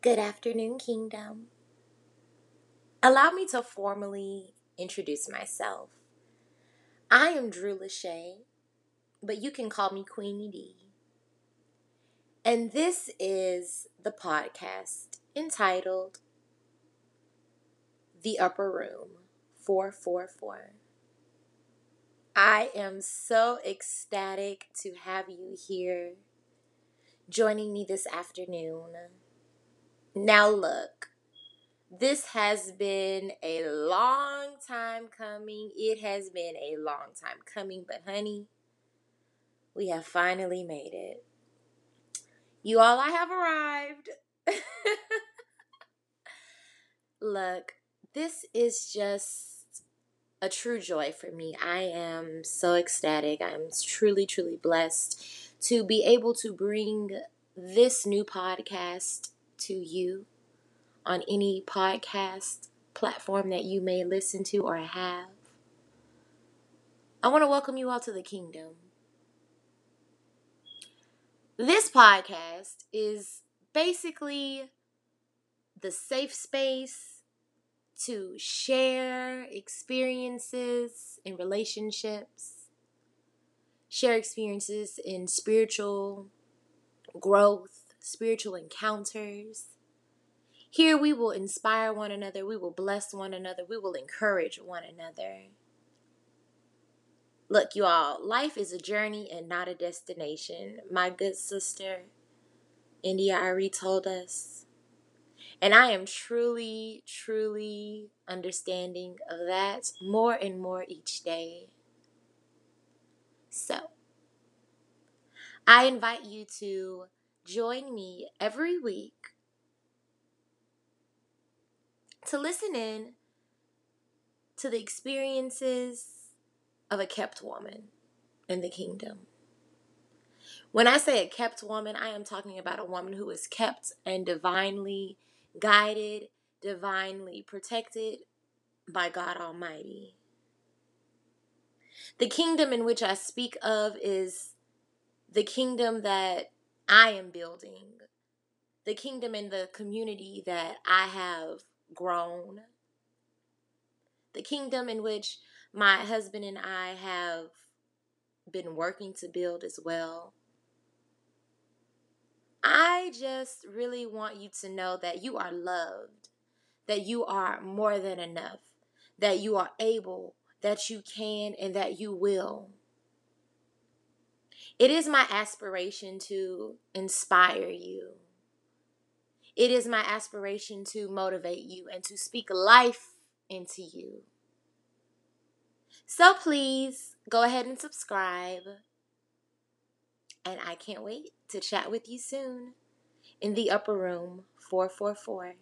Good afternoon, Kingdom. Allow me to formally introduce myself. I am Drew Lachey, but you can call me Queenie D. And this is the podcast entitled The Upper Room 444. I am so ecstatic to have you here joining me this afternoon. Now, look, this has been a long time coming. It has been a long time coming, but honey, we have finally made it. You all, I have arrived. look, this is just a true joy for me. I am so ecstatic. I'm truly, truly blessed to be able to bring this new podcast to you on any podcast platform that you may listen to or have. I want to welcome you all to the kingdom. This podcast is basically the safe space to share experiences in relationships, share experiences in spiritual growth, spiritual encounters. Here we will inspire one another, we will bless one another, we will encourage one another. Look, you all, life is a journey and not a destination. My good sister, India Arie, told us. And I am truly, truly understanding of that more and more each day. So, I invite you to join me every week to listen in to the experiences of a kept woman in the kingdom. When I say a kept woman, I am talking about a woman who is kept and divinely guided, divinely protected by God Almighty. The kingdom in which I speak of is the kingdom that I am building, the kingdom and the community that I have grown, the kingdom in which my husband and I have been working to build as well. I just really want you to know that you are loved, that you are more than enough, that you are able, that you can, and that you will. It is my aspiration to inspire you. It is my aspiration to motivate you and to speak life into you. So please go ahead and subscribe. And I can't wait to chat with you soon in the upper room 444.